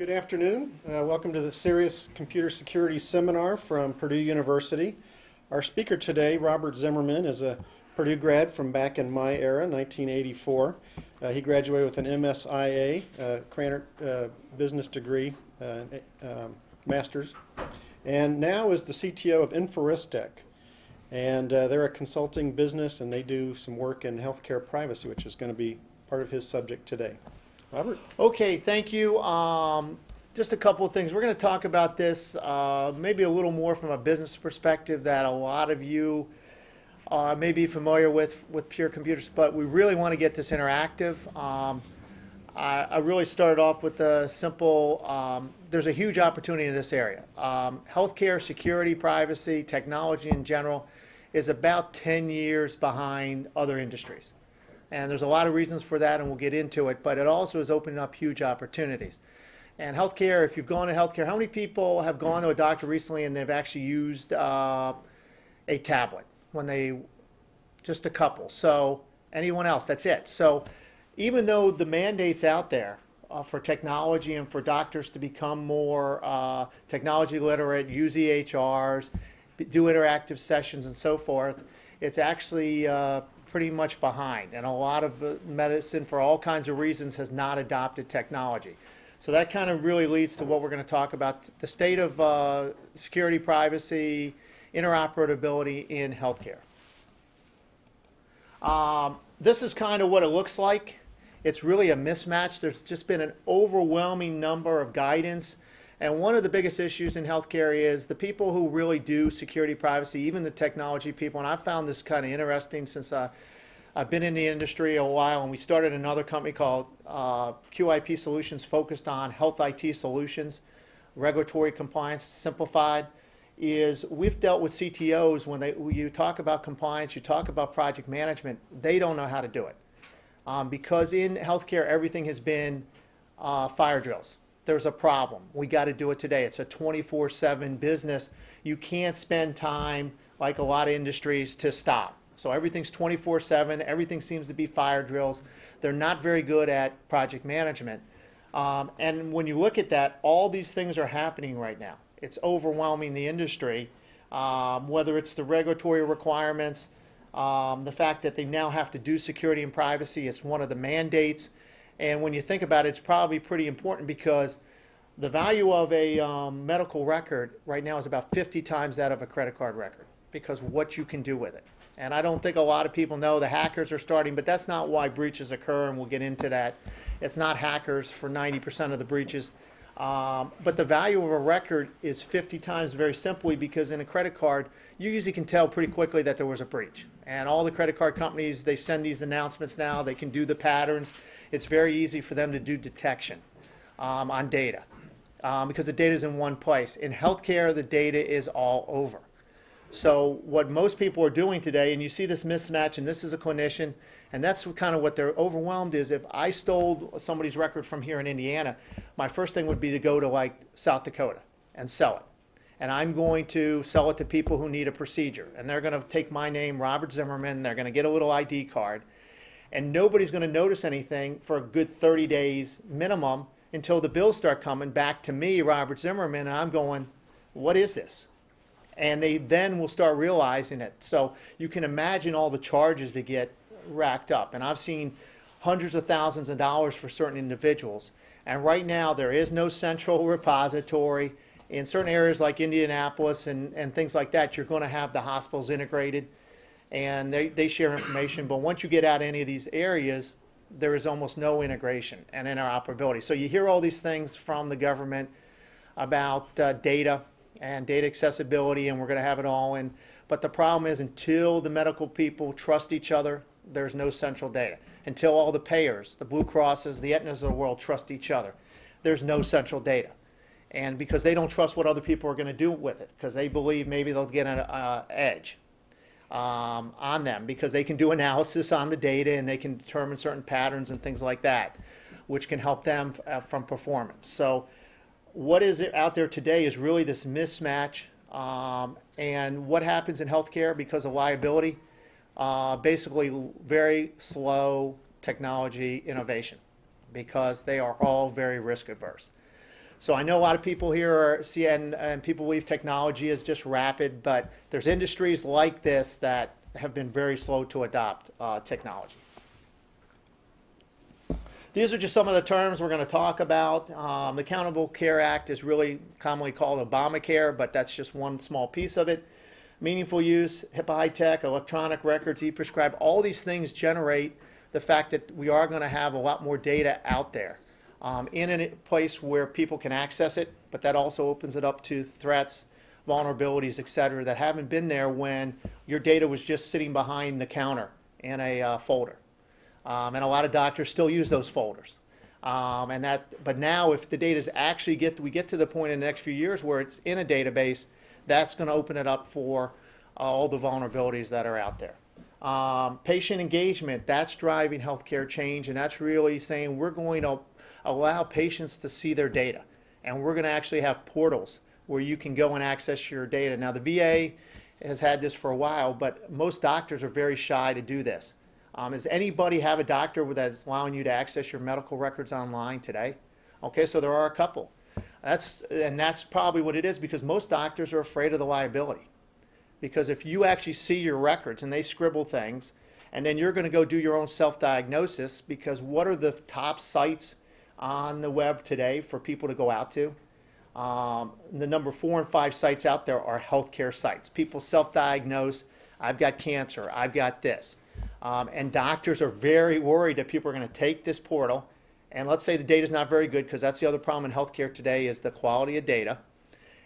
Good afternoon. Uh, welcome to the CERIAS Computer Security Seminar from Purdue University. Our speaker today, Robert Zimmerman, is a Purdue grad from back in my era, 1984. Uh, he graduated with an MSIA, uh, Krannert uh, business degree, uh, um, master's, and now is the CTO of Inforistec. And uh, they're a consulting business, and they do some work in healthcare privacy, which is going to be part of his subject today. Robert? Okay, thank you. Um, just a couple of things. We're going to talk about this uh, maybe a little more from a business perspective that a lot of you uh, may be familiar with with pure computers, but we really want to get this interactive. Um, I, I really started off with the simple. Um, there's a huge opportunity in this area. Um, healthcare, security, privacy, technology in general is about 10 years behind other industries. And there's a lot of reasons for that, and we'll get into it, but it also is opening up huge opportunities. And healthcare, if you've gone to healthcare, how many people have gone to a doctor recently and they've actually used uh, a tablet when they, just a couple. So anyone else, that's it. So even though the mandate's out there uh, for technology and for doctors to become more uh, technology literate, use EHRs, do interactive sessions and so forth, it's actually uh, pretty much behind. And a lot of medicine, for all kinds of reasons, has not adopted technology. So that kind of really leads to what we're going to talk about the state of uh, security, privacy, interoperability in healthcare. Um, this is kind of what it looks like. It's really a mismatch. There's just been an overwhelming number of guidance. And one of the biggest issues in healthcare is the people who really do security, privacy, even the technology people. And I found this kind of interesting since uh, I've been in the industry a while, and we started another company called uh, QIP Solutions, focused on health IT solutions, regulatory compliance, simplified. Is we've dealt with CTOs when they when you talk about compliance, you talk about project management, they don't know how to do it, um, because in healthcare everything has been uh, fire drills. There's a problem. We got to do it today. It's a 24/7 business. You can't spend time like a lot of industries to stop. So everything's 24 7. Everything seems to be fire drills. They're not very good at project management. Um, and when you look at that, all these things are happening right now. It's overwhelming the industry, um, whether it's the regulatory requirements, um, the fact that they now have to do security and privacy. It's one of the mandates. And when you think about it, it's probably pretty important because the value of a um, medical record right now is about 50 times that of a credit card record because what you can do with it. And I don't think a lot of people know the hackers are starting, but that's not why breaches occur, and we'll get into that. It's not hackers for 90% of the breaches. Um, but the value of a record is 50 times very simply because in a credit card, you usually can tell pretty quickly that there was a breach. And all the credit card companies, they send these announcements now. They can do the patterns. It's very easy for them to do detection um, on data um, because the data is in one place. In healthcare, the data is all over. So what most people are doing today, and you see this mismatch, and this is a clinician, and that's kind of what they're overwhelmed is. If I stole somebody's record from here in Indiana, my first thing would be to go to like South Dakota and sell it. And I'm going to sell it to people who need a procedure. And they're going to take my name, Robert Zimmerman, they're going to get a little ID card. And nobody's going to notice anything for a good 30 days minimum until the bills start coming back to me, Robert Zimmerman, and I'm going, what is this? and they then will start realizing it. So you can imagine all the charges that get racked up. And I've seen hundreds of thousands of dollars for certain individuals. And right now, there is no central repository. In certain areas like Indianapolis and, and things like that, you're going to have the hospitals integrated and they, they share information. But once you get out any of these areas, there is almost no integration and interoperability. So you hear all these things from the government about uh, data and data accessibility, and we're going to have it all in. But the problem is, until the medical people trust each other, there's no central data. Until all the payers, the Blue Crosses, the Aetnas of the world trust each other, there's no central data. And because they don't trust what other people are going to do with it, because they believe maybe they'll get an uh, edge um, on them, because they can do analysis on the data and they can determine certain patterns and things like that, which can help them uh, from performance. So what is out there today is really this mismatch um, and what happens in healthcare because of liability uh, basically very slow technology innovation because they are all very risk averse So I know a lot of people here are see and, and people believe technology is just rapid, but there's industries like this that have been very slow to adopt uh, technology. These are just some of the terms we're going to talk about. Um, the Accountable Care Act is really commonly called Obamacare, but that's just one small piece of it. Meaningful use, HIPAA HITECH, electronic records, e prescribe, all these things generate the fact that we are going to have a lot more data out there um, in a place where people can access it, but that also opens it up to threats, vulnerabilities, et cetera, that haven't been there when your data was just sitting behind the counter in a uh, folder. Um, and a lot of doctors still use those folders. Um, and that, but now if the data is actually get, we get to the point in the next few years where it's in a database, that's going to open it up for uh, all the vulnerabilities that are out there. Um, patient engagement, that's driving healthcare change, and that's really saying we're going to allow patients to see their data. And we're going to actually have portals where you can go and access your data. Now, the VA has had this for a while, but most doctors are very shy to do this. Um, does anybody have a doctor that's allowing you to access your medical records online today? Okay, so there are a couple. That's and that's probably what it is because most doctors are afraid of the liability. Because if you actually see your records and they scribble things, and then you're going to go do your own self-diagnosis because what are the top sites on the web today for people to go out to? Um, the number four and five sites out there are healthcare sites. People self-diagnose. I've got cancer. I've got this. Um, and doctors are very worried that people are going to take this portal, and let's say the data is not very good, because that's the other problem in healthcare today is the quality of data.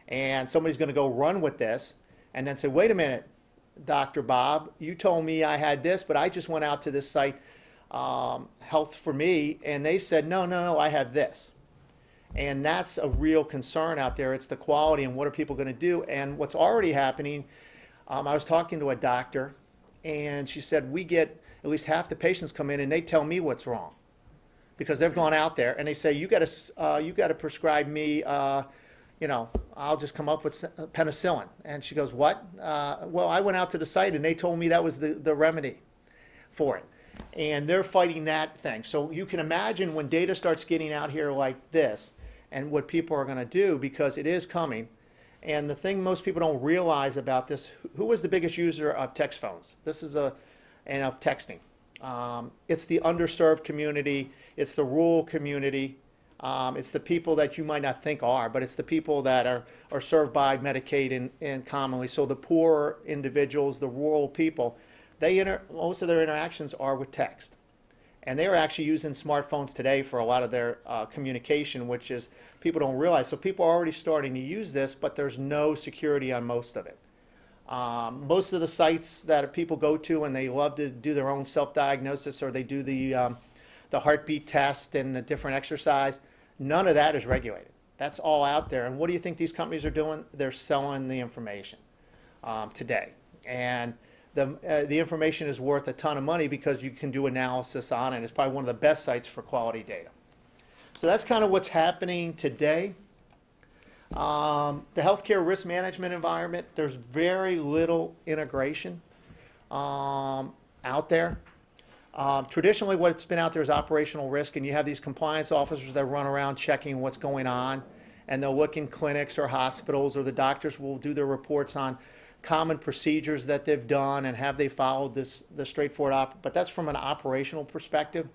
And somebody's going to go run with this, and then say, "Wait a minute, Dr. Bob, you told me I had this, but I just went out to this site, um, Health for Me, and they said, no, no, no, I have this." And that's a real concern out there. It's the quality and what are people going to do? And what's already happening, um, I was talking to a doctor and she said we get at least half the patients come in and they tell me what's wrong because they've gone out there and they say you got to uh, you got to prescribe me uh, you know i'll just come up with penicillin and she goes what uh, well i went out to the site and they told me that was the, the remedy for it and they're fighting that thing so you can imagine when data starts getting out here like this and what people are going to do because it is coming and the thing most people don't realize about this, who is the biggest user of text phones? This is a, and of texting. Um, it's the underserved community. It's the rural community. Um, it's the people that you might not think are, but it's the people that are, are served by Medicaid and, and commonly. So the poor individuals, the rural people, they inter- most of their interactions are with text and they are actually using smartphones today for a lot of their uh, communication, which is people don't realize. So people are already starting to use this, but there's no security on most of it. Um, most of the sites that people go to and they love to do their own self-diagnosis or they do the um, the heartbeat test and the different exercise, none of that is regulated. That's all out there. And what do you think these companies are doing? They're selling the information um, today, and the, uh, the information is worth a ton of money because you can do analysis on it. It's probably one of the best sites for quality data. So that's kind of what's happening today. Um, the healthcare risk management environment, there's very little integration um, out there. Um, traditionally, what's been out there is operational risk, and you have these compliance officers that run around checking what's going on, and they'll look in clinics or hospitals, or the doctors will do their reports on common procedures that they've done and have they followed this the straightforward op but that's from an operational perspective.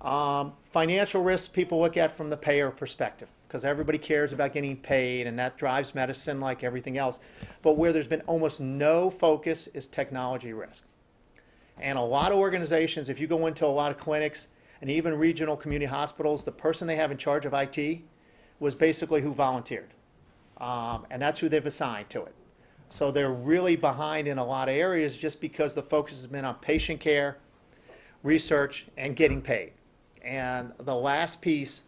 Um, financial risks people look at from the payer perspective because everybody cares about getting paid and that drives medicine like everything else. But where there's been almost no focus is technology risk. And a lot of organizations if you go into a lot of clinics and even regional community hospitals the person they have in charge of it was basically who volunteered. Um, and that's who they've assigned to it so they're really behind in a lot of areas just because the focus has been on patient care, research, and getting paid. And the last piece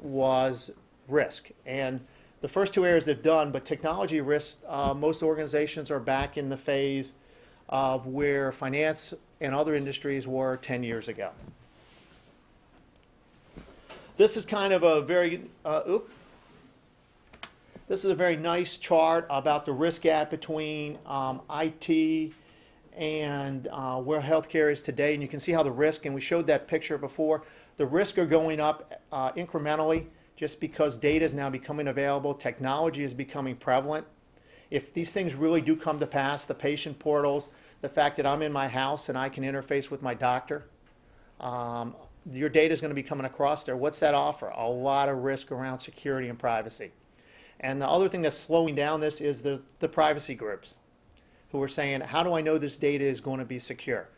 was risk. And the first two areas they've done, but technology risk, uh, most organizations are back in the phase of where finance and other industries were 10 years ago. This is kind of a very, uh, this is a very nice chart about the risk gap between um, IT and uh, where healthcare is today. And you can see how the risk, and we showed that picture before, the risk are going up uh, incrementally just because data is now becoming available, technology is becoming prevalent. If these things really do come to pass, the patient portals, the fact that I'm in my house and I can interface with my doctor, um, your data is going to be coming across there. What's that offer? A lot of risk around security and privacy. And the other thing that's slowing down this is the, the privacy groups who are saying, how do I know this data is going to be secure?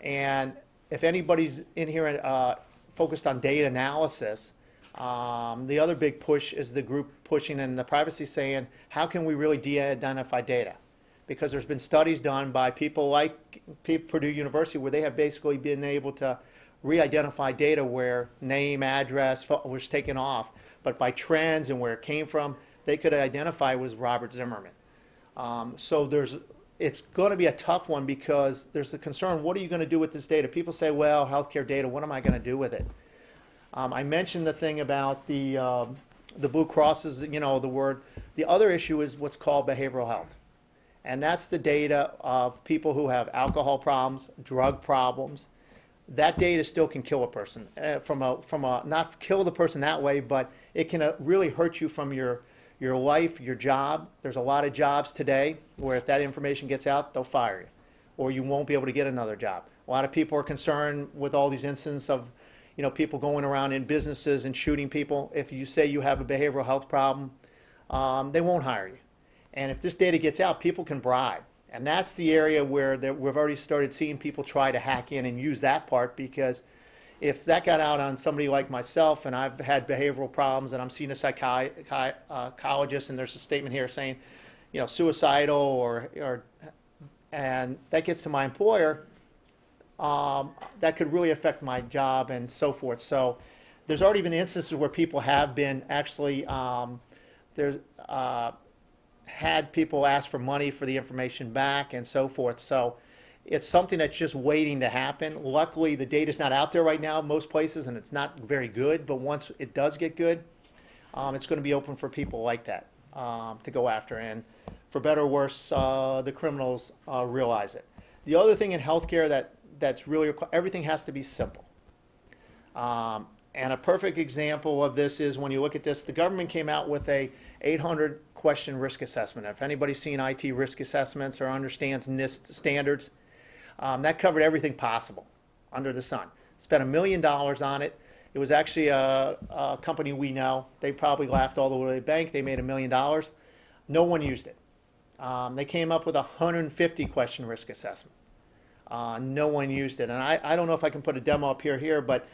And if anybody's in here uh, focused on data analysis, um, the other big push is the group pushing and the privacy saying, how can we really de-identify data? Because there's been studies done by people like Purdue University where they have basically been able to re-identify data where name, address was taken off, but by trends and where it came from, they could identify was Robert Zimmerman. Um, so there's, it's going to be a tough one because there's the concern, what are you going to do with this data? People say, well, healthcare data, what am I going to do with it? Um, I mentioned the thing about the, um, the Blue Crosses, you know, the word. The other issue is what's called behavioral health. And that's the data of people who have alcohol problems, drug problems. That data still can kill a person uh, from a, from a, not kill the person that way, but it can uh, really hurt you from your, your life, your job. There's a lot of jobs today where if that information gets out, they'll fire you, or you won't be able to get another job. A lot of people are concerned with all these incidents of, you know, people going around in businesses and shooting people. If you say you have a behavioral health problem, um, they won't hire you. And if this data gets out, people can bribe. And that's the area where we've already started seeing people try to hack in and use that part because if that got out on somebody like myself and I've had behavioral problems and I'm seeing a uh, psychologist and there's a statement here saying, you know, suicidal or, or and that gets to my employer, um, that could really affect my job and so forth. So there's already been instances where people have been actually, um, there's, uh, had people ask for money for the information back and so forth. So it's something that's just waiting to happen. Luckily, the data's not out there right now in most places, and it's not very good. But once it does get good, um, it's going to be open for people like that um, to go after. And for better or worse, uh, the criminals uh, realize it. The other thing in healthcare that that's really everything has to be simple. Um, and a perfect example of this is when you look at this, the government came out with a 800 question risk assessment. If anybody's seen IT risk assessments or understands NIST standards, um, that covered everything possible under the sun. Spent a million dollars on it. It was actually a, a company we know. They probably laughed all the way to the bank. They made a million dollars. No one used it. Um, they came up with a 150 question risk assessment. Uh, no one used it. And I, I don't know if I can put a demo up here here, but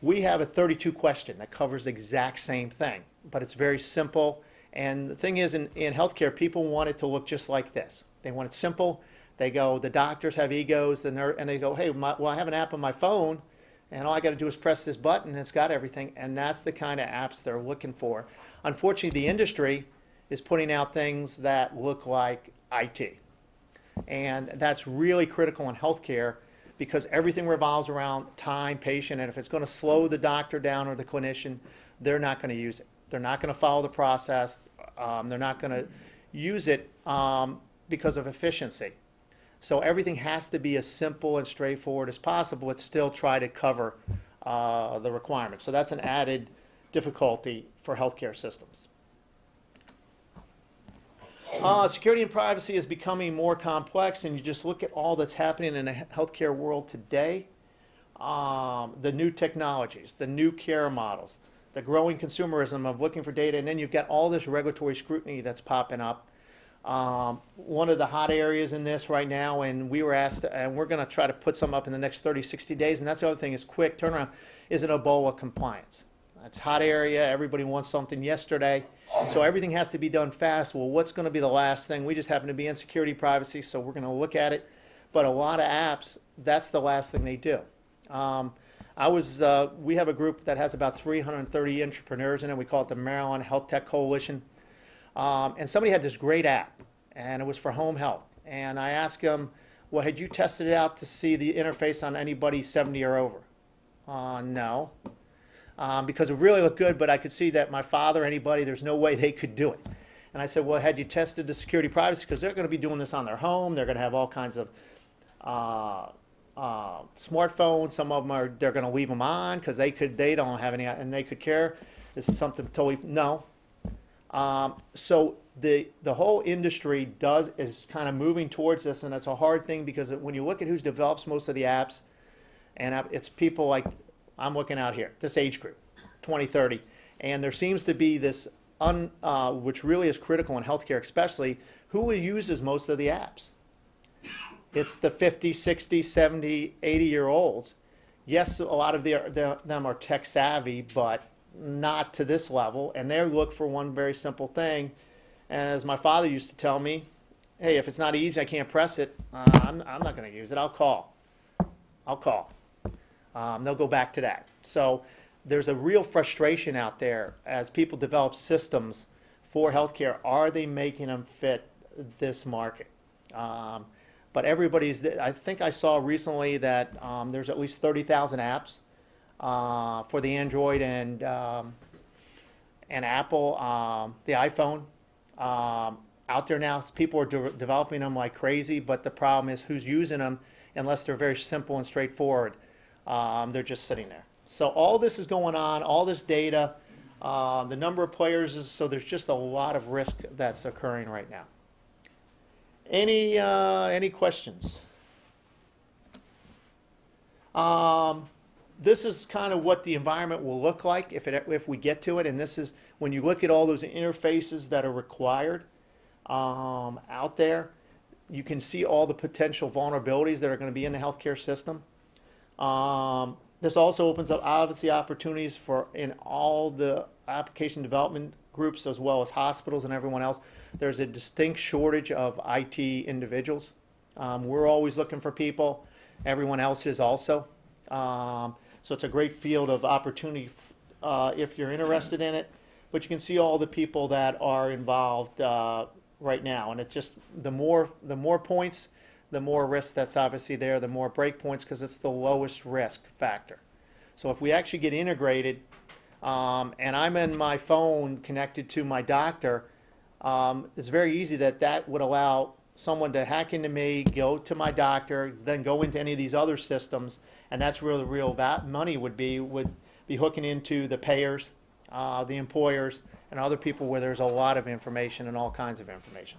we have a 32 question that covers the exact same thing, but it's very simple. And the thing is, in, in healthcare, people want it to look just like this. They want it simple. They go, the doctors have egos, and, and they go, hey, my, well, I have an app on my phone, and all I got to do is press this button, and it's got everything. And that's the kind of apps they're looking for. Unfortunately, the industry is putting out things that look like IT. And that's really critical in healthcare because everything revolves around time, patient, and if it's going to slow the doctor down or the clinician, they're not going to use it. They're not going to follow the process. Um, they're not going to use it um, because of efficiency. So everything has to be as simple and straightforward as possible, but still try to cover uh, the requirements. So that's an added difficulty for healthcare systems. Uh, security and privacy is becoming more complex, and you just look at all that's happening in the healthcare world today. Um, the new technologies, the new care models, the growing consumerism of looking for data, and then you've got all this regulatory scrutiny that's popping up. Um, one of the hot areas in this right now, and we were asked, and we're going to try to put some up in the next 30, 60 days, and that's the other thing is quick turnaround, is an Ebola compliance. It's hot area. Everybody wants something yesterday. So everything has to be done fast. Well, what's going to be the last thing? We just happen to be in security privacy, so we're going to look at it. But a lot of apps, that's the last thing they do. Um, I was, uh, we have a group that has about 330 entrepreneurs in it. We call it the Maryland Health Tech Coalition. Um, and somebody had this great app, and it was for home health. And I asked him, well, had you tested it out to see the interface on anybody 70 or over? Uh, no um, because it really looked good, but I could see that my father, anybody, there's no way they could do it. And I said, well, had you tested the security privacy? Because they're going to be doing this on their home. They're going to have all kinds of uh, uh, smartphones. Some of them are they're going to leave them on because they could they don't have any and they could care. This is something totally no? Um, so the the whole industry does is kind of moving towards this, and it's a hard thing because when you look at who develops most of the apps, and it's people like I'm looking out here, this age group, 20, 30, and there seems to be this un, uh, which really is critical in healthcare, especially who uses most of the apps. It's the 50, 60, 70, 80 year olds. Yes, a lot of their, their, them are tech savvy, but not to this level. And they look for one very simple thing. And as my father used to tell me, hey, if it's not easy, I can't press it, uh, I'm, I'm not going to use it. I'll call. I'll call. Um, they'll go back to that. So there's a real frustration out there as people develop systems for healthcare. Are they making them fit this market? Um, but everybody's, I think I saw recently that um, there's at least 30,000 apps uh, for the Android and, um, and Apple, um, the iPhone um, out there now. People are de- developing them like crazy, but the problem is who's using them unless they're very simple and straightforward. Um, they're just sitting there. So all this is going on, all this data, uh, the number of players is so there's just a lot of risk that's occurring right now. Any uh, any questions? Um, this is kind of what the environment will look like if it if we get to it, and this is when you look at all those interfaces that are required um, out there. You can see all the potential vulnerabilities that are going to be in the healthcare system. Um, this also opens up obviously opportunities for in all the application development groups as well as hospitals and everyone else. There's a distinct shortage of IT individuals. Um, we're always looking for people. Everyone else is also. Um, so it's a great field of opportunity uh, if you're interested in it. But you can see all the people that are involved uh, right now, and it's just the more the more points, the more risk that's obviously there. The more break points because it's the lowest risk factor. So if we actually get integrated, um, and I'm in my phone connected to my doctor, um, it's very easy that that would allow someone to hack into me, go to my doctor, then go into any of these other systems, and that's where the real va- money would be would be hooking into the payers, uh, the employers, and other people where there's a lot of information and all kinds of information.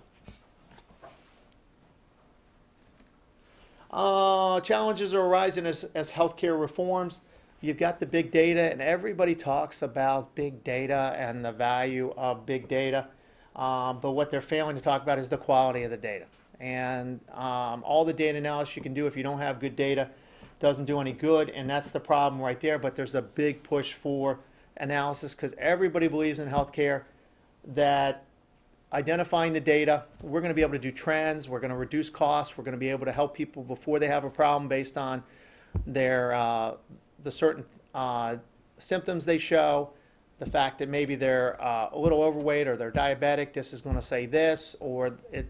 Uh, challenges are arising as, as healthcare reforms. You've got the big data, and everybody talks about big data and the value of big data. Um, but what they're failing to talk about is the quality of the data. And um, all the data analysis you can do if you don't have good data doesn't do any good, and that's the problem right there. But there's a big push for analysis because everybody believes in healthcare that identifying the data, we're going to be able to do trends, we're going to reduce costs, we're going to be able to help people before they have a problem based on their uh, the certain uh, symptoms they show, the fact that maybe they're uh, a little overweight or they're diabetic. This is going to say this, or it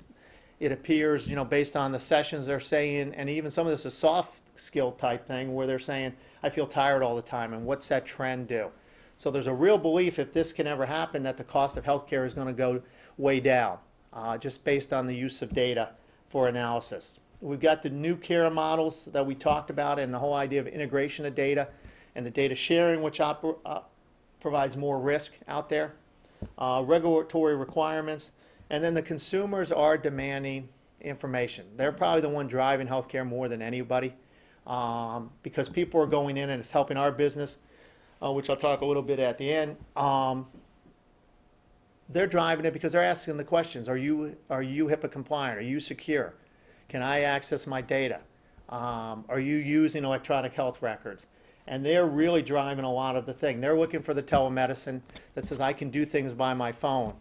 it appears you know based on the sessions they're saying, and even some of this is soft skill type thing where they're saying I feel tired all the time, and what's that trend do? So there's a real belief if this can ever happen that the cost of healthcare is going to go way down, uh, just based on the use of data for analysis. We've got the new care models that we talked about and the whole idea of integration of data and the data sharing, which oper- uh, provides more risk out there, uh, regulatory requirements, and then the consumers are demanding information. They're probably the one driving healthcare more than anybody um, because people are going in and it's helping our business, uh, which I'll talk a little bit at the end. Um, they're driving it because they're asking the questions: Are you are you HIPAA compliant? Are you secure? Can I access my data? Um, are you using electronic health records? And they're really driving a lot of the thing. They're looking for the telemedicine that says I can do things by my phone.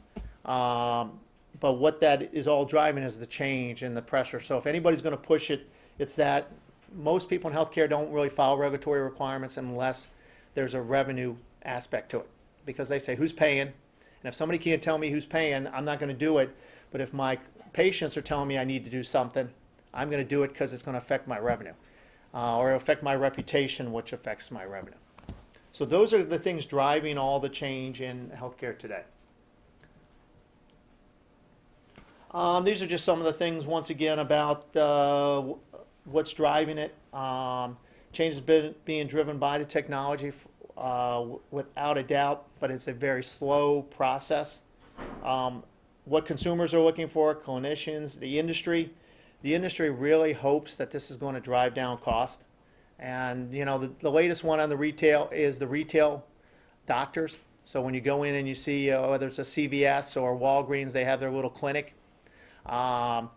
Um, but what that is all driving is the change and the pressure. So if anybody's going to push it, it's that most people in healthcare don't really follow regulatory requirements unless there's a revenue aspect to it. Because they say, who's paying? And if somebody can't tell me who's paying, I'm not going to do it. But if my patients are telling me I need to do something, I'm going to do it because it's going to affect my revenue uh, or affect my reputation, which affects my revenue. So those are the things driving all the change in healthcare today. Um, these are just some of the things, once again, about uh, what's driving it. Um, change has been being driven by the technology. uh, without a doubt, but it's a very slow process. Um, what consumers are looking for, clinicians, the industry, the industry really hopes that this is going to drive down cost. And you know, the, the latest one on the retail is the retail doctors. So when you go in and you see uh, whether it's a CVS or Walgreens, they have their little clinic. Um,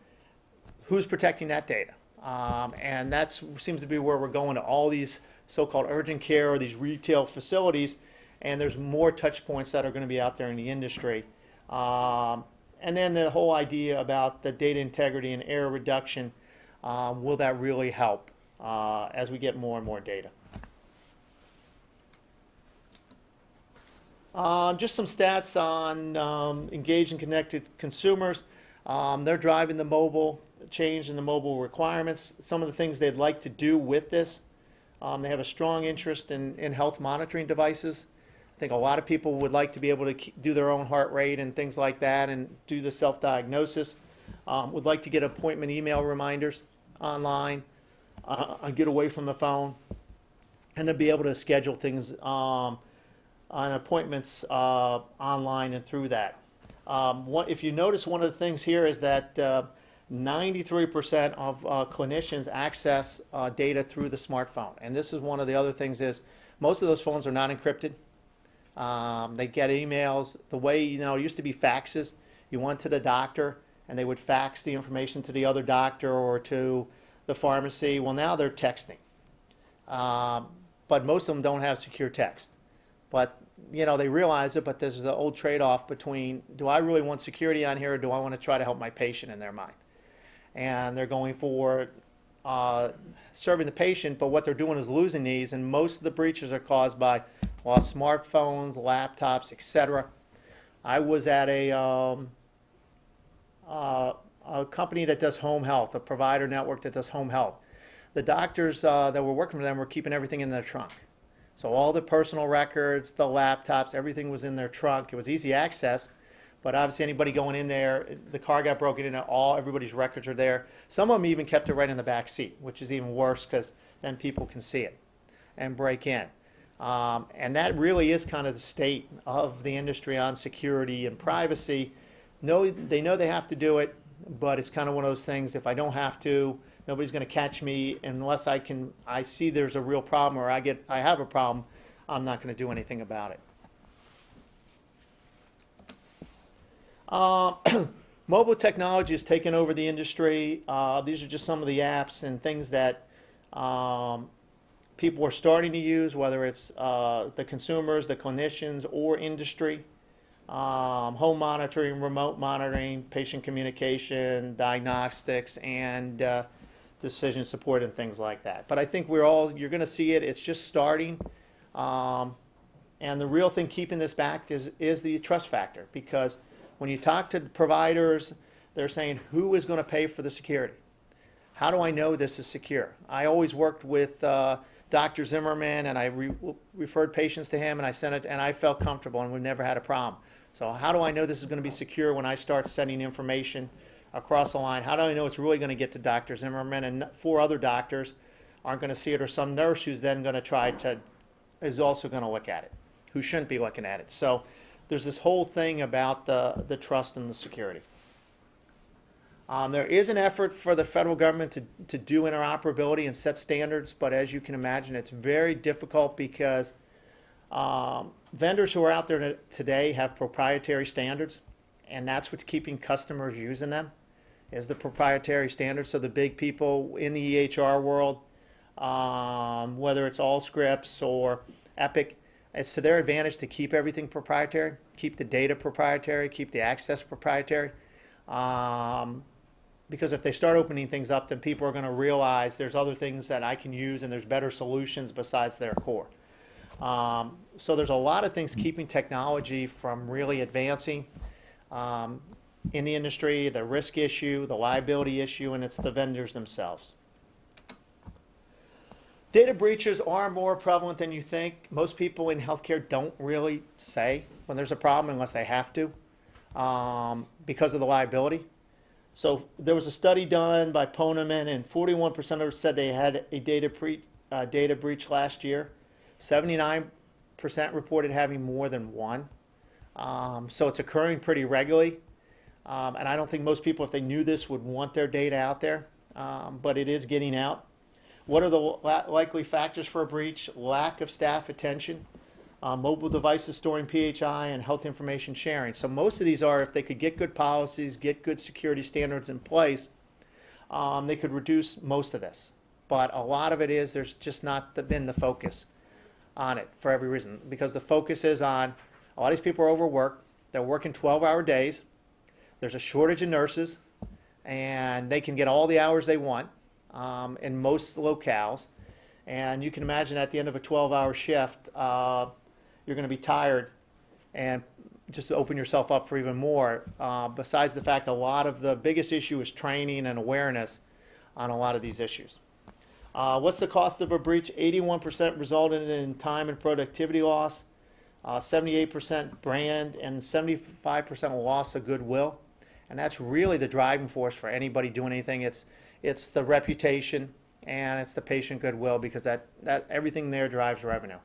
who's protecting that data? Um, and that seems to be where we're going to all these so-called urgent care or these retail facilities. And there's more touch points that are going to be out there in the industry. Um, and then the whole idea about the data integrity and error reduction, um, will that really help uh, as we get more and more data? Um, just some stats on um, engaged and connected consumers. Um, they're driving the mobile change in the mobile requirements. Some of the things they'd like to do with this. Um, they have a strong interest in, in health monitoring devices. I think a lot of people would like to be able to do their own heart rate and things like that and do the self diagnosis. Um, would like to get appointment email reminders online, uh, get away from the phone, and to be able to schedule things um, on appointments uh, online and through that. Um, what, if you notice, one of the things here is that uh, 93% of uh, clinicians access uh, data through the smartphone, and this is one of the other things is most of those phones are not encrypted. Um, they get emails the way you know it used to be faxes. You went to the doctor and they would fax the information to the other doctor or to the pharmacy. Well, now they're texting, um, but most of them don't have secure text. But you know they realize it. But there's the old trade-off between do I really want security on here or do I want to try to help my patient in their mind? And they're going for uh, serving the patient, but what they're doing is losing these, and most of the breaches are caused by well, smartphones, laptops, etc. I was at a um, uh, a company that does home health, a provider network that does home health. The doctors uh, that were working for them were keeping everything in their trunk. So all the personal records, the laptops, everything was in their trunk. It was easy access, but obviously anybody going in there, the car got broken into. All everybody's records are there. Some of them even kept it right in the back seat, which is even worse because then people can see it and break in. Um, and that really is kind of the state of the industry on security and privacy. No, they know they have to do it, but it's kind of one of those things. If I don't have to, nobody's going to catch me unless I can. I see there's a real problem, or I get I have a problem. I'm not going to do anything about it. Uh, mobile technology has taken over the industry. Uh, these are just some of the apps and things that um, people are starting to use, whether it's uh, the consumers, the clinicians, or industry. Um, home monitoring, remote monitoring, patient communication, diagnostics, and uh, decision support and things like that. But I think we're all, you're going to see it, it's just starting. Um, and the real thing keeping this back is, is the trust factor because when you talk to providers, they're saying, who is going to pay for the security? How do I know this is secure? I always worked with uh, Dr. Zimmerman, and I re- referred patients to him, and I sent it, and I felt comfortable, and we've never had a problem. So how do I know this is going to be secure when I start sending information across the line? How do I know it's really going to get to Dr. Zimmerman and four other doctors aren't going to see it, or some nurse who's then going to try to is also going to look at it, who shouldn't be looking at it. So there's this whole thing about the the trust and the security. Um, there is an effort for the federal government to, to do interoperability and set standards, but as you can imagine, it's very difficult because um, vendors who are out there today have proprietary standards, and that's what's keeping customers using them, is the proprietary standards. So the big people in the EHR world, um, whether it's Allscripts or Epic, it's to their advantage to keep everything proprietary, keep the data proprietary, keep the access proprietary. Um, because if they start opening things up, then people are going to realize there's other things that I can use and there's better solutions besides their core. Um, so there's a lot of things keeping technology from really advancing um, in the industry, the risk issue, the liability issue, and it's the vendors themselves. Data breaches are more prevalent than you think. Most people in healthcare don't really say when there's a problem unless they have to um, because of the liability. So there was a study done by Ponemon, and 41% of said they had a data, pre, uh, data breach last year. 79% reported having more than one. Um, so it's occurring pretty regularly. Um, and I don't think most people, if they knew this, would want their data out there. Um, but it is getting out. What are the likely factors for a breach? Lack of staff attention, uh, mobile devices storing PHI, and health information sharing. So most of these are if they could get good policies, get good security standards in place, um, they could reduce most of this. But a lot of it is there's just not the, been the focus on it for every reason because the focus is on a lot of these people are overworked. They're working 12-hour days. There's a shortage of nurses, and they can get all the hours they want um, in most locales. And you can imagine at the end of a 12-hour shift, uh, you're going to be tired and just to open yourself up for even more. Uh, besides the fact, a lot of the biggest issue is training and awareness on a lot of these issues. Uh, what's the cost of a breach? 81% resulted in time and productivity loss, uh, 78% brand, and 75% loss of goodwill. And that's really the driving force for anybody doing anything. It's it's the reputation and it's the patient goodwill because that, that everything there drives revenue.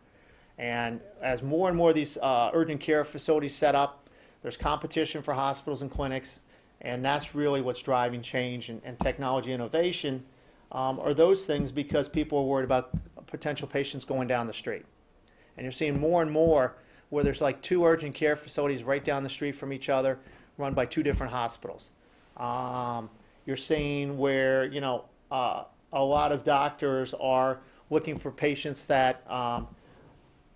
And as more and more of these uh, urgent care facilities set up, there's competition for hospitals and clinics, and that's really what's driving change and, and technology innovation. Um, are those things because people are worried about potential patients going down the street. And you're seeing more and more where there's like two urgent care facilities right down the street from each other, run by two different hospitals. Um, you're seeing where you know uh, a lot of doctors are looking for patients that um,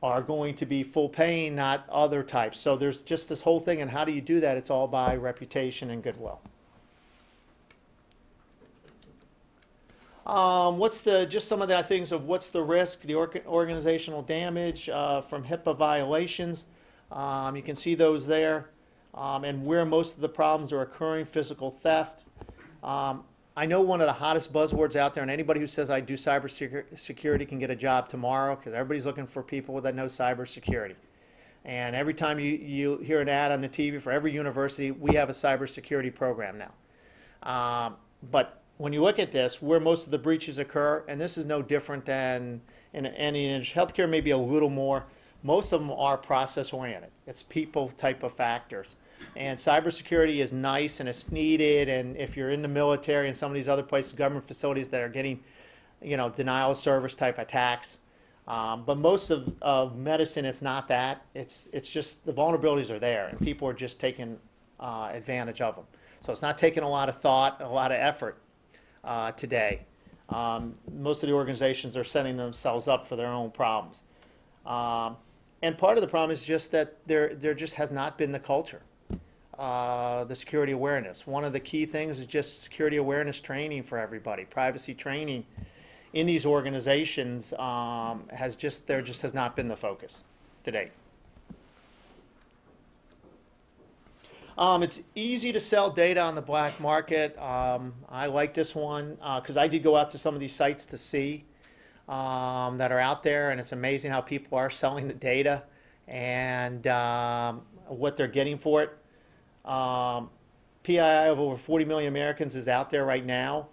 are going to be full paying, not other types. So there's just this whole thing, and how do you do that? It's all by reputation and goodwill. Um, what's the just some of the things of what's the risk, the org- organizational damage uh, from HIPAA violations? Um, you can see those there, um, and where most of the problems are occurring: physical theft. I know one of the hottest buzzwords out there, and anybody who says I do cybersecurity can get a job tomorrow because everybody's looking for people that know cybersecurity. And every time you, you hear an ad on the TV for every university, we have a cybersecurity program now. Um, but when you look at this, where most of the breaches occur, and this is no different than in any industry, healthcare may be a little more, most of them are process oriented. It's people type of factors. And cybersecurity is nice and it's needed. And if you're in the military and some of these other places, government facilities that are getting, you know, denial of service type attacks. Um, but most of, of medicine, it's not that. It's, it's just the vulnerabilities are there and people are just taking uh, advantage of them. So it's not taking a lot of thought, a lot of effort uh, today. Um, most of the organizations are setting themselves up for their own problems. Um, and part of the problem is just that there, there just has not been the culture uh, the security awareness. One of the key things is just security awareness training for everybody, privacy training in these organizations um, has just there just has not been the focus to date. Um, it's easy to sell data on the black market. Um, I like this one because I did go out to some of these sites to see um, that are out there, and it's amazing how people are selling the data and um, what they're getting for it. Um, PII of over 40 million Americans is out there right now.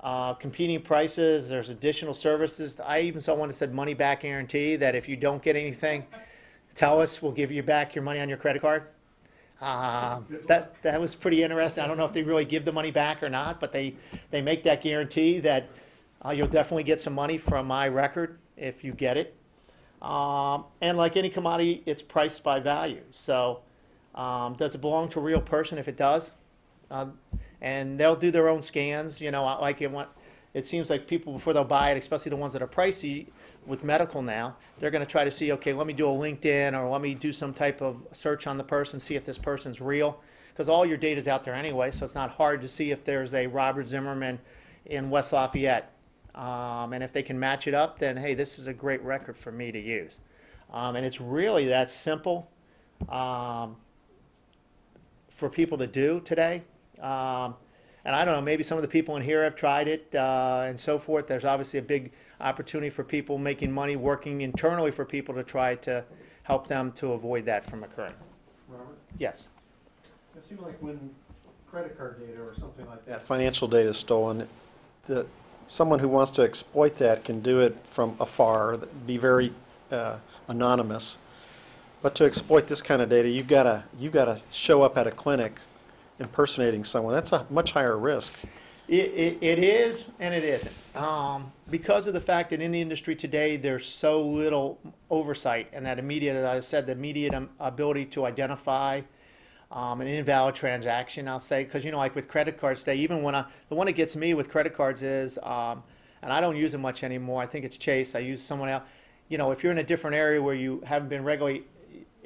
Uh, competing prices, there's additional services. I even saw one that said money back guarantee that if you don't get anything, tell us, we'll give you back your money on your credit card. Uh, that that was pretty interesting. I don't know if they really give the money back or not, but they they make that guarantee that uh, you'll definitely get some money from my record if you get it. Um, and like any commodity, it's priced by value. So um, does it belong to a real person? If it does, uh, and they'll do their own scans. You know, like it, it seems like people before they'll buy it, especially the ones that are pricey with medical now, they're going to try to see, okay, let me do a LinkedIn or let me do some type of search on the person, see if this person's real, because all your data's out there anyway. So it's not hard to see if there's a Robert Zimmerman in West Lafayette. Um, and if they can match it up, then hey, this is a great record for me to use. Um, and it's really that simple. Um, for people to do today. Um, and I don't know, maybe some of the people in here have tried it uh, and so forth. There's obviously a big opportunity for people making money working internally for people to try to help them to avoid that from occurring. Robert? Yes. It seems like when credit card data or something like that, financial data is stolen, the, someone who wants to exploit that can do it from afar, be very uh, anonymous. But to exploit this kind of data, you've got to, you've got to show up at a clinic impersonating someone. That's a much higher risk. It, it, it is and it isn't. Um, because of the fact that in the industry today there's so little oversight and that immediate, as I said, the immediate um, ability to identify um, an invalid transaction, I'll say, because you know, like with credit cards today, even when I, the one that gets me with credit cards is, um, and I don't use it much anymore. I think it's Chase. I use someone else. You know, if you're in a different area where you haven't been regularly,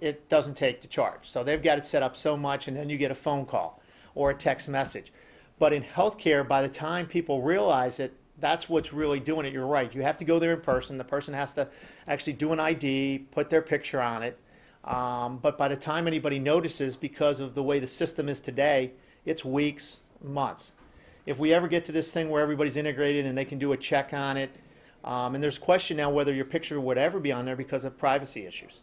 it doesn't take to charge. So they've got it set up so much, and then you get a phone call or a text message. But in healthcare, by the time people realize it, that's what's really doing it. You're right. You have to go there in person. The person has to actually do an ID, put their picture on it. Um, but by the time anybody notices, because of the way the system is today, it's weeks, months. If we ever get to this thing where everybody's integrated and they can do a check on it, um, and there's question now whether your picture would ever be on there because of privacy issues.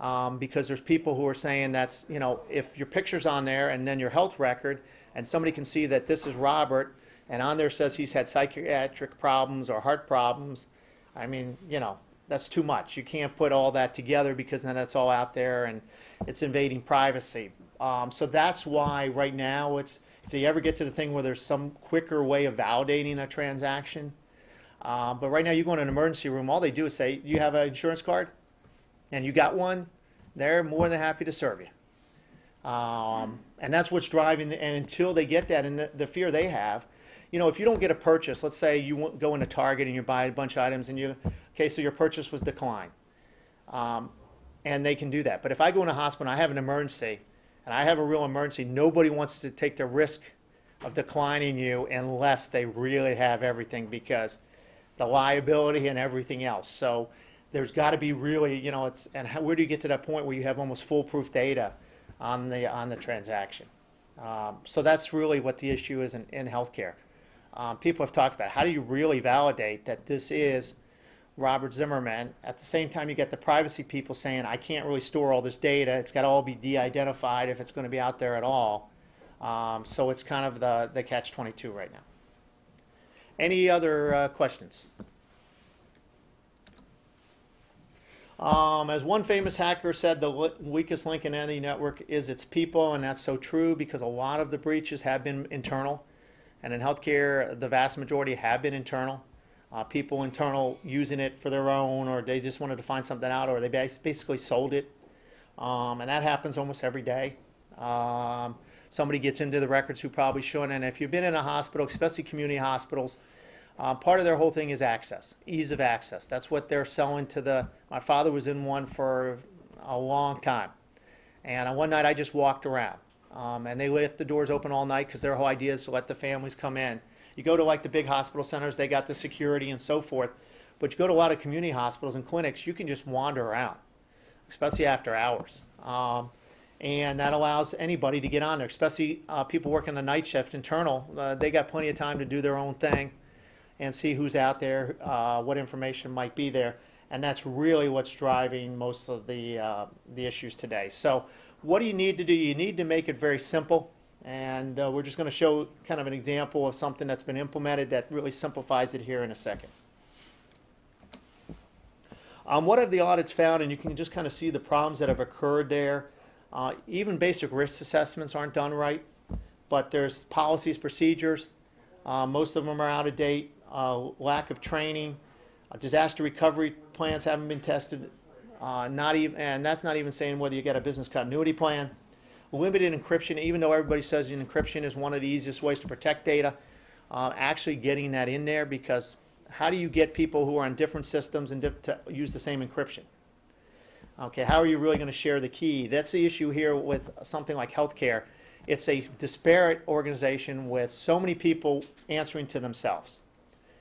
Um, because there's people who are saying that's, you know, if your picture's on there and then your health record, and somebody can see that this is Robert, and on there says he's had psychiatric problems or heart problems, I mean, you know, that's too much. You can't put all that together because then that's all out there and it's invading privacy. Um, so that's why right now it's, if they ever get to the thing where there's some quicker way of validating a transaction, uh, but right now you go in an emergency room, all they do is say, you have an insurance card? And you got one? They're more than happy to serve you. Um, and that's what's driving, the, and until they get that, and the, the fear they have, you know, if you don't get a purchase, let's say you go into Target and you buy a bunch of items and you, okay, so your purchase was declined. Um, and they can do that. But if I go in a hospital and I have an emergency, and I have a real emergency, nobody wants to take the risk of declining you unless they really have everything because the liability and everything else. So there's got to be really, you know, it's and how, where do you get to that point where you have almost foolproof data on the on the transaction? Um, so that's really what the issue is in, in healthcare. Um, people have talked about how do you really validate that this is Robert Zimmerman. At the same time, you get the privacy people saying, I can't really store all this data. It's got to all be de identified if it's going to be out there at all. Um, so it's kind of the, the catch 22 right now. Any other uh, questions? Um, as one famous hacker said, the weakest link in any network is its people, and that's so true because a lot of the breaches have been internal. And in healthcare, the vast majority have been internal. Uh, people internal using it for their own, or they just wanted to find something out, or they bas- basically sold it. Um, and that happens almost every day. Um, somebody gets into the records who probably shouldn't. And if you've been in a hospital, especially community hospitals, uh, part of their whole thing is access, ease of access. That's what they're selling to the. My father was in one for a long time, and one night I just walked around, um, and they left the doors open all night because their whole idea is to let the families come in. You go to like the big hospital centers, they got the security and so forth, but you go to a lot of community hospitals and clinics, you can just wander around, especially after hours. Um, and that allows anybody to get on there, especially uh, people working the night shift internal. Uh, they got plenty of time to do their own thing and see who's out there, uh, what information might be there, and that's really what's driving most of the uh, the issues today. So, what do you need to do? You need to make it very simple, and uh, we're just going to show kind of an example of something that's been implemented that really simplifies it here in a second. Um, what have the audits found? And you can just kind of see the problems that have occurred there. Uh, even basic risk assessments aren't done right, but there's policies, procedures. Uh, most of them are out of date. Uh, lack of training, uh, disaster recovery plans haven't been tested. Uh, not even, and that's not even saying whether you get a business continuity plan. Limited encryption, even though everybody says encryption is one of the easiest ways to protect data, uh, actually getting that in there because how do you get people who are on different systems and diff- to use the same encryption? Okay, how are you really going to share the key? That's the issue here with something like healthcare. It's a disparate organization with so many people answering to themselves.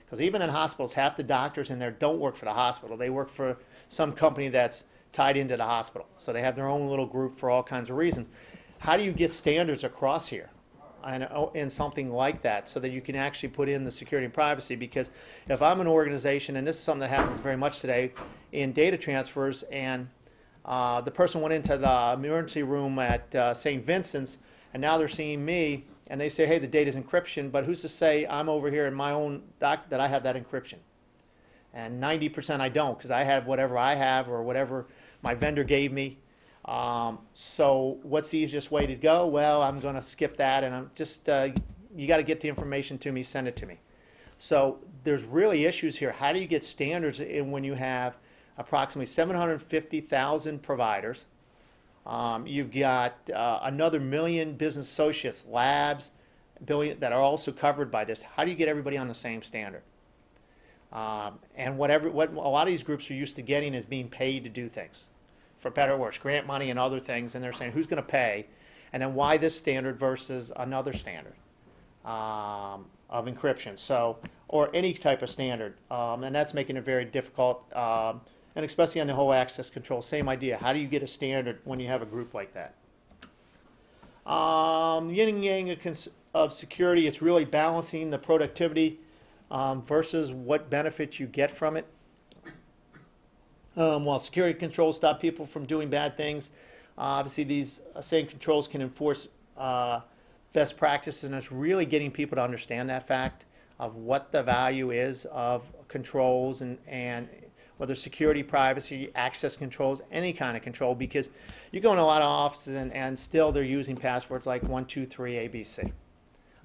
Because even in hospitals, half the doctors in there don't work for the hospital. They work for some company that's tied into the hospital. So they have their own little group for all kinds of reasons. How do you get standards across here? And, oh, something like that so that you can actually put in the security and privacy because if i'm an organization and this is something that happens very much today in data transfers and uh, the person went into the emergency room at uh, st vincent's and now they're seeing me and they say hey the data's encryption but who's to say i'm over here in my own doc that i have that encryption and 90% I don't because I have whatever I have or whatever my vendor gave me. Um, so what's the easiest way to go? Well, I'm going to skip that and I'm just, uh, you got to get the information to me, send it to me. So there's really issues here. How do you get standards in when you have approximately 750,000 providers? Um, you've got uh, another million business associates, labs, billion that are also covered by this. How do you get everybody on the same standard? Um, and whatever what a lot of these groups are used to getting is being paid to do things, for better or worse, grant money and other things. And they're saying who's going to pay, and then why this standard versus another standard um, of encryption. So or any type of standard, um, and that's making it very difficult. And especially on the whole access control, same idea. How do you get a standard when you have a group like that? Um, yin and yang of cons- of security, it's really balancing the productivity um, versus what benefits you get from it. Um, while security controls stop people from doing bad things, uh, obviously these uh, same controls can enforce uh, best practices, and it's really getting people to understand that fact of what the value is of controls and, and whether security, privacy, access controls, any kind of control, because you go in a lot of offices and, and still they're using passwords like 123 ABC.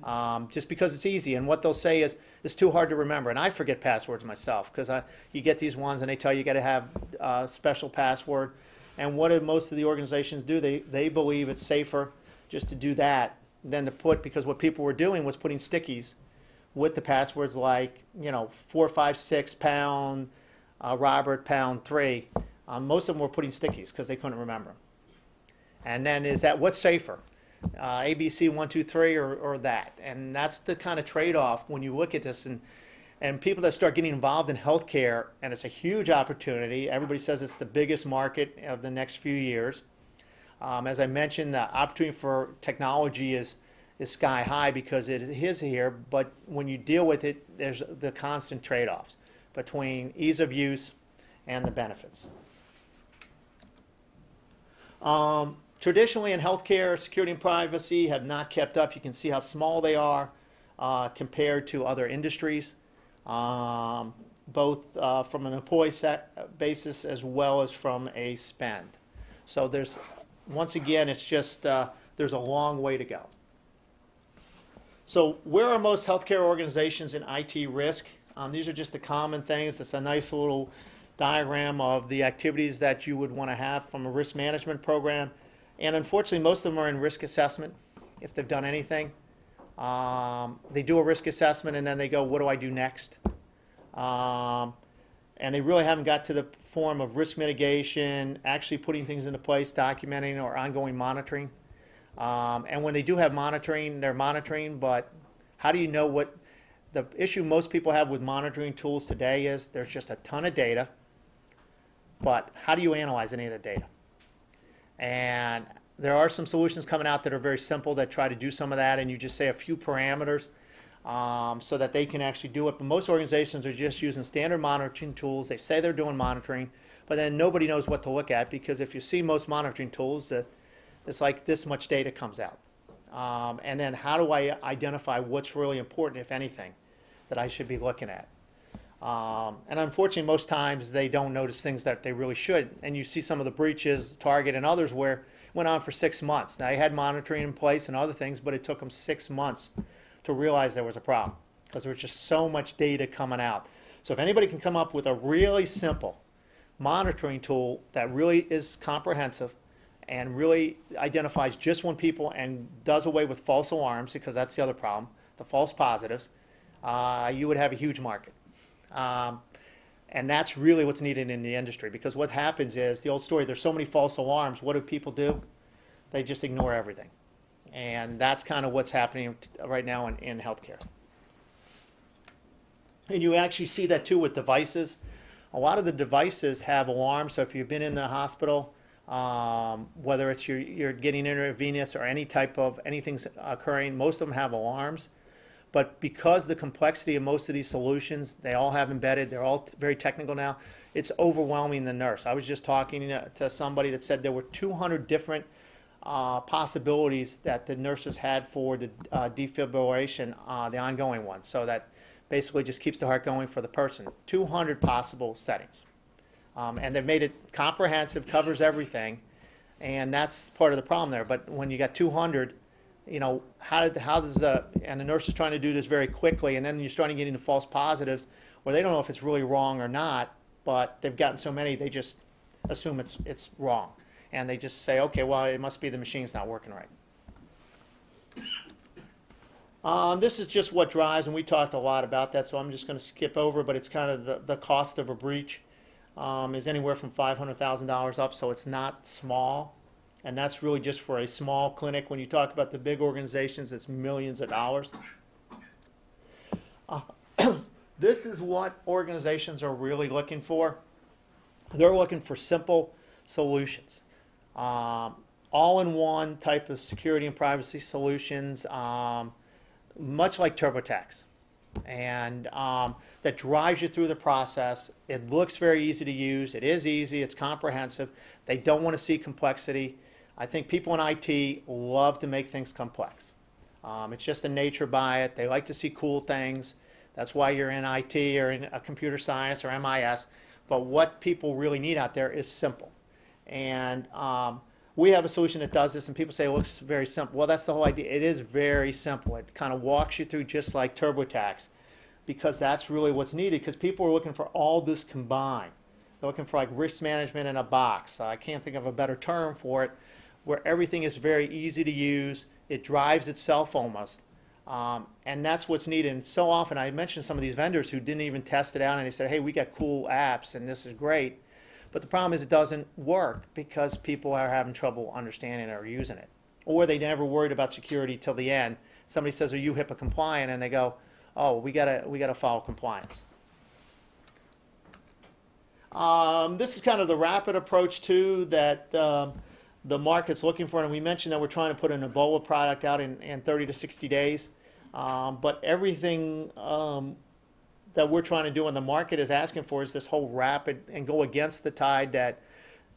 Um, just because it's easy, and what they'll say is it's too hard to remember, and I forget passwords myself because you get these ones and they tell you you got to have a special password, and what do most of the organizations do? They they believe it's safer just to do that than to put because what people were doing was putting stickies with the passwords like you know four five six pound uh, Robert pound three. Um, most of them were putting stickies because they couldn't remember. And then is that what's safer? Uh, ABC one two three or, or that? And that's the kind of trade off when you look at this and and people that start getting involved in healthcare and it's a huge opportunity. Everybody says it's the biggest market of the next few years. Um, as I mentioned, the opportunity for technology is is sky high because it is here, but when you deal with it, there's the constant trade offs between ease of use and the benefits. Um, traditionally in healthcare, security and privacy have not kept up. You can see how small they are uh, compared to other industries, um, both uh, from an employee basis as well as from a spend. So there's, once again, it's just, uh, there's a long way to go. So where are most healthcare organizations in IT risk? Um, these are just the common things. It's a nice little diagram of the activities that you would want to have from a risk management program. And unfortunately, most of them are in risk assessment if they've done anything. Um, they do a risk assessment and then they go, what do I do next? Um, and they really haven't got to the form of risk mitigation, actually putting things into place, documenting or ongoing monitoring. Um, and when they do have monitoring, they're monitoring, but how do you know what the issue most people have with monitoring tools today is there's just a ton of data, but how do you analyze any of the data? And there are some solutions coming out that are very simple that try to do some of that, and you just say a few parameters um, so that they can actually do it. But most organizations are just using standard monitoring tools. They say they're doing monitoring, but then nobody knows what to look at because if you see most monitoring tools, uh, it's like this much data comes out. Um, and then how do I identify what's really important, if anything, that I should be looking at? Um, and unfortunately, most times they don't notice things that they really should. And you see some of the breaches, Target and others, where it went on for six months. Now, they had monitoring in place and other things, but it took them six months to realize there was a problem because there was just so much data coming out. So if anybody can come up with a really simple monitoring tool that really is comprehensive and really identifies just when people and does away with false alarms because that's the other problem, the false positives, uh, you would have a huge market. Um, and that's really what's needed in the industry because what happens is the old story there's so many false alarms. What do people do? They just ignore everything. And that's kind of what's happening right now in, in healthcare. And you actually see that too with devices. A lot of the devices have alarms. So if you've been in the hospital, um, whether it's you're, you're getting intravenous or any type of anything's occurring, most of them have alarms. But because the complexity of most of these solutions, they all have embedded, they're all very technical now, it's overwhelming the nurse. I was just talking to, to somebody that said there were 200 different uh, possibilities that the nurses had for the uh, defibrillation, uh, the ongoing one. So that basically just keeps the heart going for the person. 200 possible settings. Um, and they've made it comprehensive, covers everything, and that's part of the problem there. But when you got 200, you know, how did how does the and the nurse is trying to do this very quickly, and then you're starting getting get into false positives where they don't know if it's really wrong or not, but they've gotten so many they just assume it's it's wrong, and they just say, okay, well, it must be the machine's not working right. Um, this is just what drives, and we talked a lot about that, so I'm just going to skip over. But it's kind of the, the cost of a breach um, is anywhere from five hundred thousand dollars up, so it's not small, and that's really just for a small clinic. When you talk about the big organizations, it's millions of dollars. Uh, this is what organizations are really looking for. They're looking for simple solutions, um, all-in-one type of security and privacy solutions. Um, much like TurboTax, and um, that drives you through the process. It looks very easy to use. It is easy. It's comprehensive. They don't want to see complexity. I think people in IT love to make things complex. Um, it's just a nature by it. They like to see cool things. That's why you're in IT or in computer science or MIS. But what people really need out there is simple. And um, we have a solution that does this, and people say it looks very simple. Well, that's the whole idea. It is very simple. It kind of walks you through just like TurboTax, because that's really what's needed. Because people are looking for all this combined. They're looking for like risk management in a box. I can't think of a better term for it, where everything is very easy to use. It drives itself almost. Um, and that's what's needed. And so often, I mentioned some of these vendors who didn't even test it out, and they said, "Hey, we got cool apps, and this is great." But the problem is it doesn't work because people are having trouble understanding or using it. Or they never worried about security till the end. Somebody says, Are you HIPAA compliant? And they go, Oh, we gotta we gotta follow compliance. Um, this is kind of the rapid approach too that um, the market's looking for, and we mentioned that we're trying to put an Ebola product out in, in 30 to 60 days. Um, but everything um, that we're trying to do and the market is asking for is this whole rapid and go against the tide that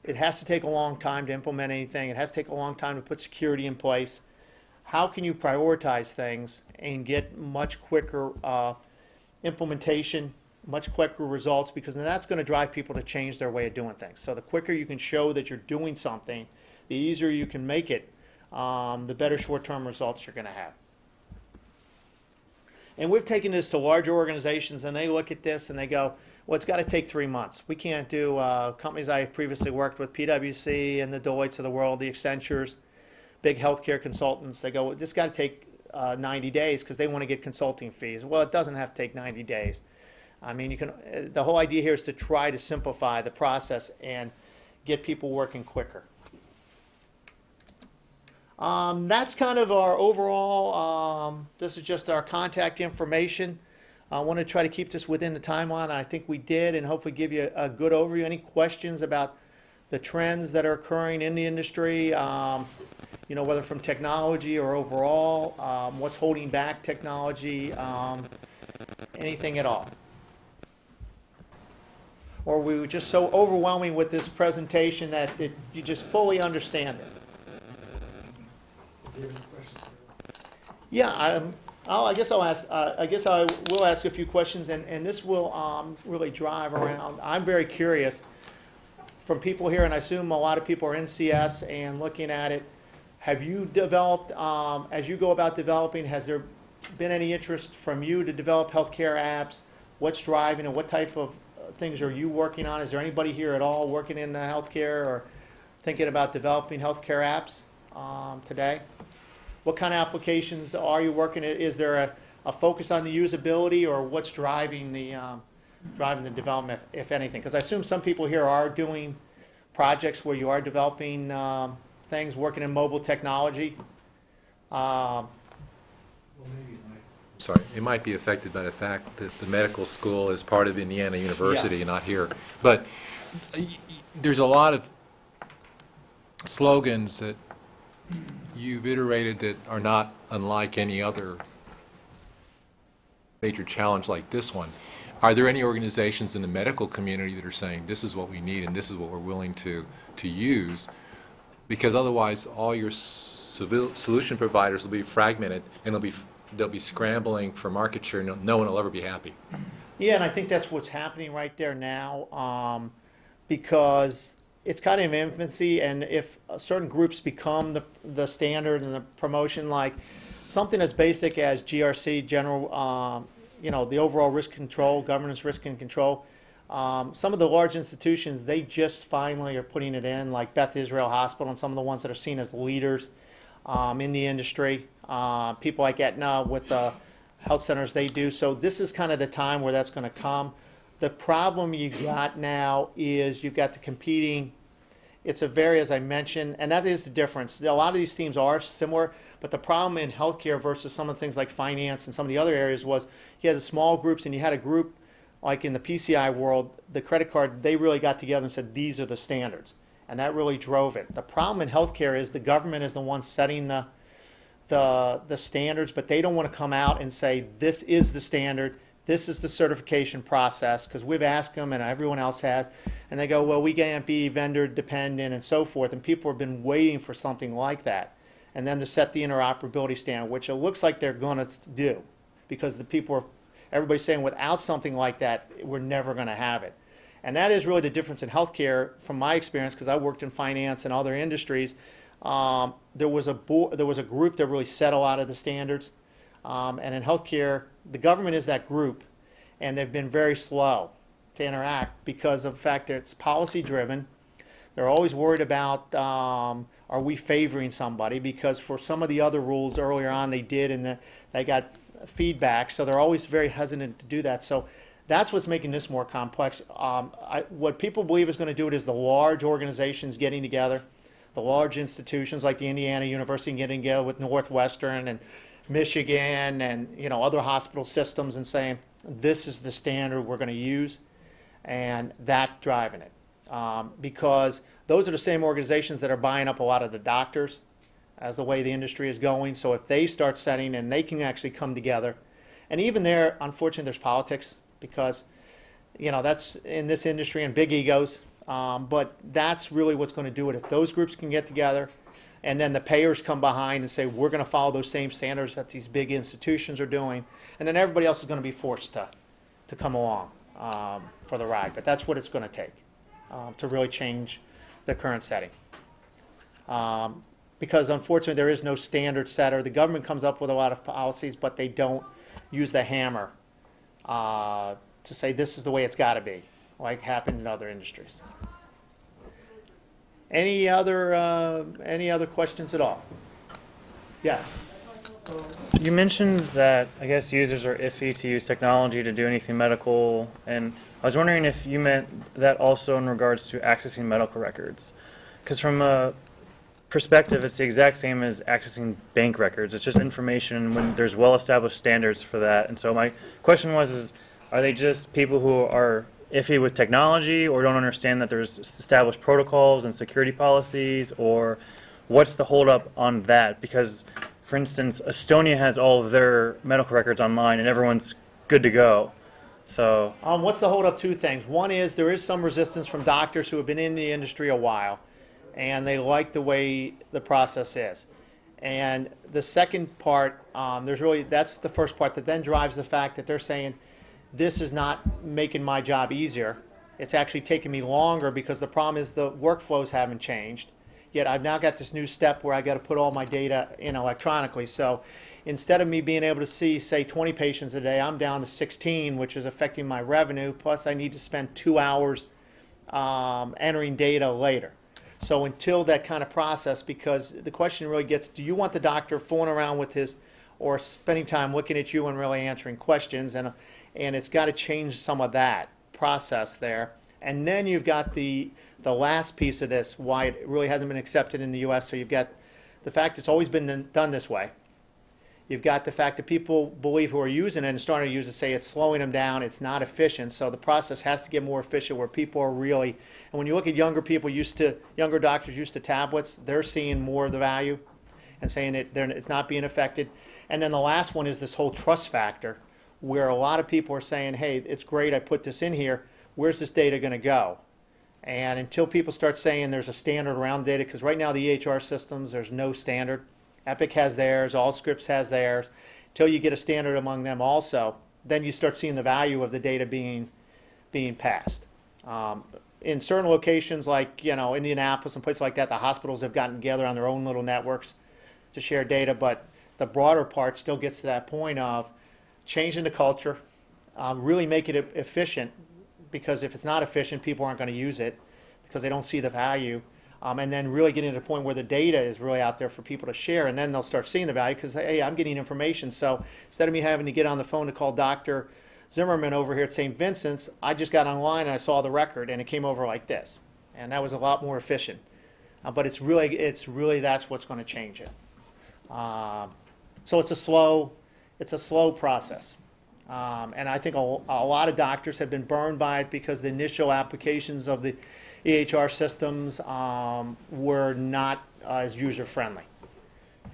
it has to take a long time to implement anything. It has to take a long time to put security in place. How can you prioritize things and get much quicker uh, implementation, much quicker results? Because then that's going to drive people to change their way of doing things. So the quicker you can show that you're doing something, the easier you can make it, um, the better short-term results you're going to have. And we've taken this to larger organizations, and they look at this and they go, "Well, it's got to take three months. We can't do uh, companies I previously worked with, PwC and the Deloittes of the world, the Accentures, big healthcare consultants. They go, this got to take uh, 90 days because they want to get consulting fees. Well, it doesn't have to take 90 days. I mean, you can. Uh, the whole idea here is to try to simplify the process and get people working quicker. Um, that's kind of our overall, um, this is just our contact information. I want to try to keep this within the timeline. I think we did, and hopefully give you a, good overview. Any questions about the trends that are occurring in the industry? Um, you know, whether from technology or overall, um, what's holding back technology, um, anything at all? Or we were just so overwhelming with this presentation that it, you just fully understand it? Yeah, I'm, I'll, I guess I'll ask, uh, I guess I will ask a few questions, and, and this will, um, really drive around, I'm very curious from people here, and I assume a lot of people are in CS and looking at it. Have you developed, um, as you go about developing, has there been any interest from you to develop healthcare apps? What's driving and what type of uh, things are you working on? Is there anybody here at all working in the healthcare or thinking about developing healthcare apps, um, today? What kind of applications are you working? at? Is there a, a focus on the usability or what's driving the, um, driving the development, if anything? Because I assume some people here are doing projects where you are developing, um, things, working in mobile technology. Um, sorry, it might be affected by the fact that the medical school is part of Indiana University and not here. But y- y- there's a lot of slogans that you've iterated that are not unlike any other major challenge like this one. Are there any organizations in the medical community that are saying, this is what we need and this is what we're willing to, to use? Because otherwise, all your civil, solution providers will be fragmented and it'll be they'll be scrambling for market share, no, no one will ever be happy. Yeah, and I think that's what's happening right there now, um, because it's kind of in infancy, and if uh, certain groups become the, the standard and the promotion, like something as basic as GRC, general, um, you know, the overall risk control, governance, risk and control, um, some of the large institutions, they just finally are putting it in, like Beth Israel Hospital and some of the ones that are seen as leaders um, in the industry. Uh, people like Aetna with the health centers they do. So this is kind of the time where that's going to come. The problem you've got now is you've got the competing. It's a very, as I mentioned, and that is the difference. A lot of these themes are similar, but the problem in healthcare versus some of the things like finance and some of the other areas was you had the small groups and you had a group like in the PCI world, the credit card, they really got together and said, these are the standards. And that really drove it. The problem in healthcare is the government is the one setting the, the, the standards, but they don't want to come out and say, this is the standard, this is the certification process, because we've asked them and everyone else has. And they go, well, we can't be vendor dependent and so forth. And people have been waiting for something like that. And then to set the interoperability standard, which it looks like they're going to do, because the people are everybody's saying without something like that, we're never going to have it. And that is really the difference in healthcare, from my experience, because I worked in finance and other industries. Um, there was a bo- there was a group that really set a lot of the standards, um, and in healthcare, the government is that group, and they've been very slow to interact because of the fact that it's policy driven. They're always worried about um, are we favoring somebody because for some of the other rules earlier on they did and the, they got feedback, so they're always very hesitant to do that. So that's what's making this more complex. Um, I, what people believe is going to do it is the large organizations getting together, the large institutions like the Indiana University getting together with Northwestern and Michigan and you know other hospital systems and saying this is the standard we're going to use, and that driving it um, because those are the same organizations that are buying up a lot of the doctors as the way the industry is going. So if they start setting and they can actually come together, and even there, unfortunately, there's politics because you know that's in this industry and big egos. Um, but that's really what's going to do it. If those groups can get together, and then the payers come behind and say we're going to follow those same standards that these big institutions are doing, and then everybody else is going to be forced to to come along um, for the ride. But that's what it's going to take um, to really change the current setting. Um, because unfortunately there is no standard setter. The government comes up with a lot of policies, but they don't use the hammer uh, to say this is the way it's got to be, like happened in other industries. Any other uh, any other questions at all? Yes. You mentioned that I guess users are iffy to use technology to do anything medical, and I was wondering if you meant that also in regards to accessing medical records. Because from a perspective, it's the exact same as accessing bank records. It's just information when there's well-established standards for that. And so my question was, is are they just people who are iffy with technology or don't understand that there's established protocols and security policies or what's the holdup on that? Because, for instance, Estonia has all of their medical records online and everyone's good to go. So Um, what's the holdup? Two things. One is there is some resistance from doctors who have been in the industry a while, and they like the way the process is. And the second part, um, there's really that's the first part that then drives the fact that they're saying this is not making my job easier. It's actually taking me longer because the problem is the workflows haven't changed. Yet I've now got this new step where I got to put all my data in electronically. So instead of me being able to see, say, 20 patients a day, I'm down to 16, which is affecting my revenue. Plus, I need to spend two hours um, entering data later. So until that kind of process, because the question really gets, do you want the doctor fooling around with his, or spending time looking at you and really answering questions? And and it's got to change some of that process there. And then you've got the the last piece of this, why it really hasn't been accepted in the U.S. So you've got the fact it's always been done this way. You've got the fact that people believe who are using it and starting to use it say it's slowing them down, it's not efficient. So the process has to get more efficient where people are really, and when you look at younger people used to, younger doctors used to tablets, they're seeing more of the value and saying it, they're, it's not being affected. And then the last one is this whole trust factor where a lot of people are saying, hey, it's great, I put this in here, where's this data going to go? And until people start saying there's a standard around data, because right now the EHR systems, there's no standard. Epic has theirs, Allscripts has theirs. Until you get a standard among them also, then you start seeing the value of the data being, being passed. Um, in certain locations like, you know, Indianapolis and places like that, the hospitals have gotten together on their own little networks to share data, but the broader part still gets to that point of changing the culture, um, really make it efficient, because if it's not efficient, people aren't going to use it because they don't see the value. Um, and then really getting to the point where the data is really out there for people to share, and then they'll start seeing the value because hey, I'm getting information. So instead of me having to get on the phone to call Doctor Zimmerman over here at St. Vincent's, I just got online and I saw the record, and it came over like this, and that was a lot more efficient. Uh, but it's really, it's really that's what's going to change it. Um, so it's a slow, it's a slow process. Um, and I think a, a lot of doctors have been burned by it because the initial applications of the EHR systems um, were not uh, as user friendly.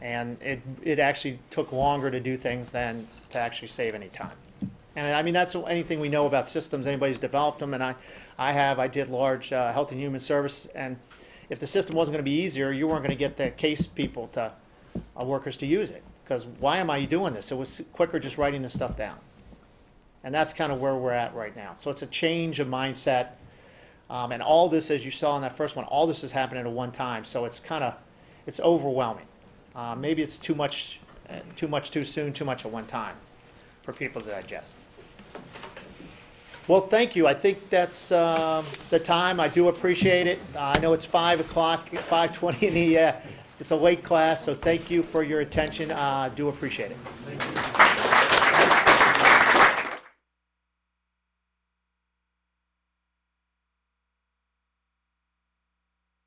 And it, it actually took longer to do things than to actually save any time. And I mean, that's anything we know about systems, anybody's developed them, and I, I have, I did large uh, health and human service, and if the system wasn't going to be easier, you weren't going to get the case people to, uh, workers to use it. Because why am I doing this? It was quicker just writing this stuff down. And that's kind of where we're at right now. So it's a change of mindset. Um, and all this, as you saw in that first one, all this is happening at one time. So it's kind of, it's overwhelming. Uh, maybe it's too much, uh, too much too soon, too much at one time for people to digest. Well, thank you. I think that's um, the time. I do appreciate it. Uh, I know it's five o'clock, five twenty in the. Uh, it's a late class, so thank you for your attention. Uh, do appreciate it.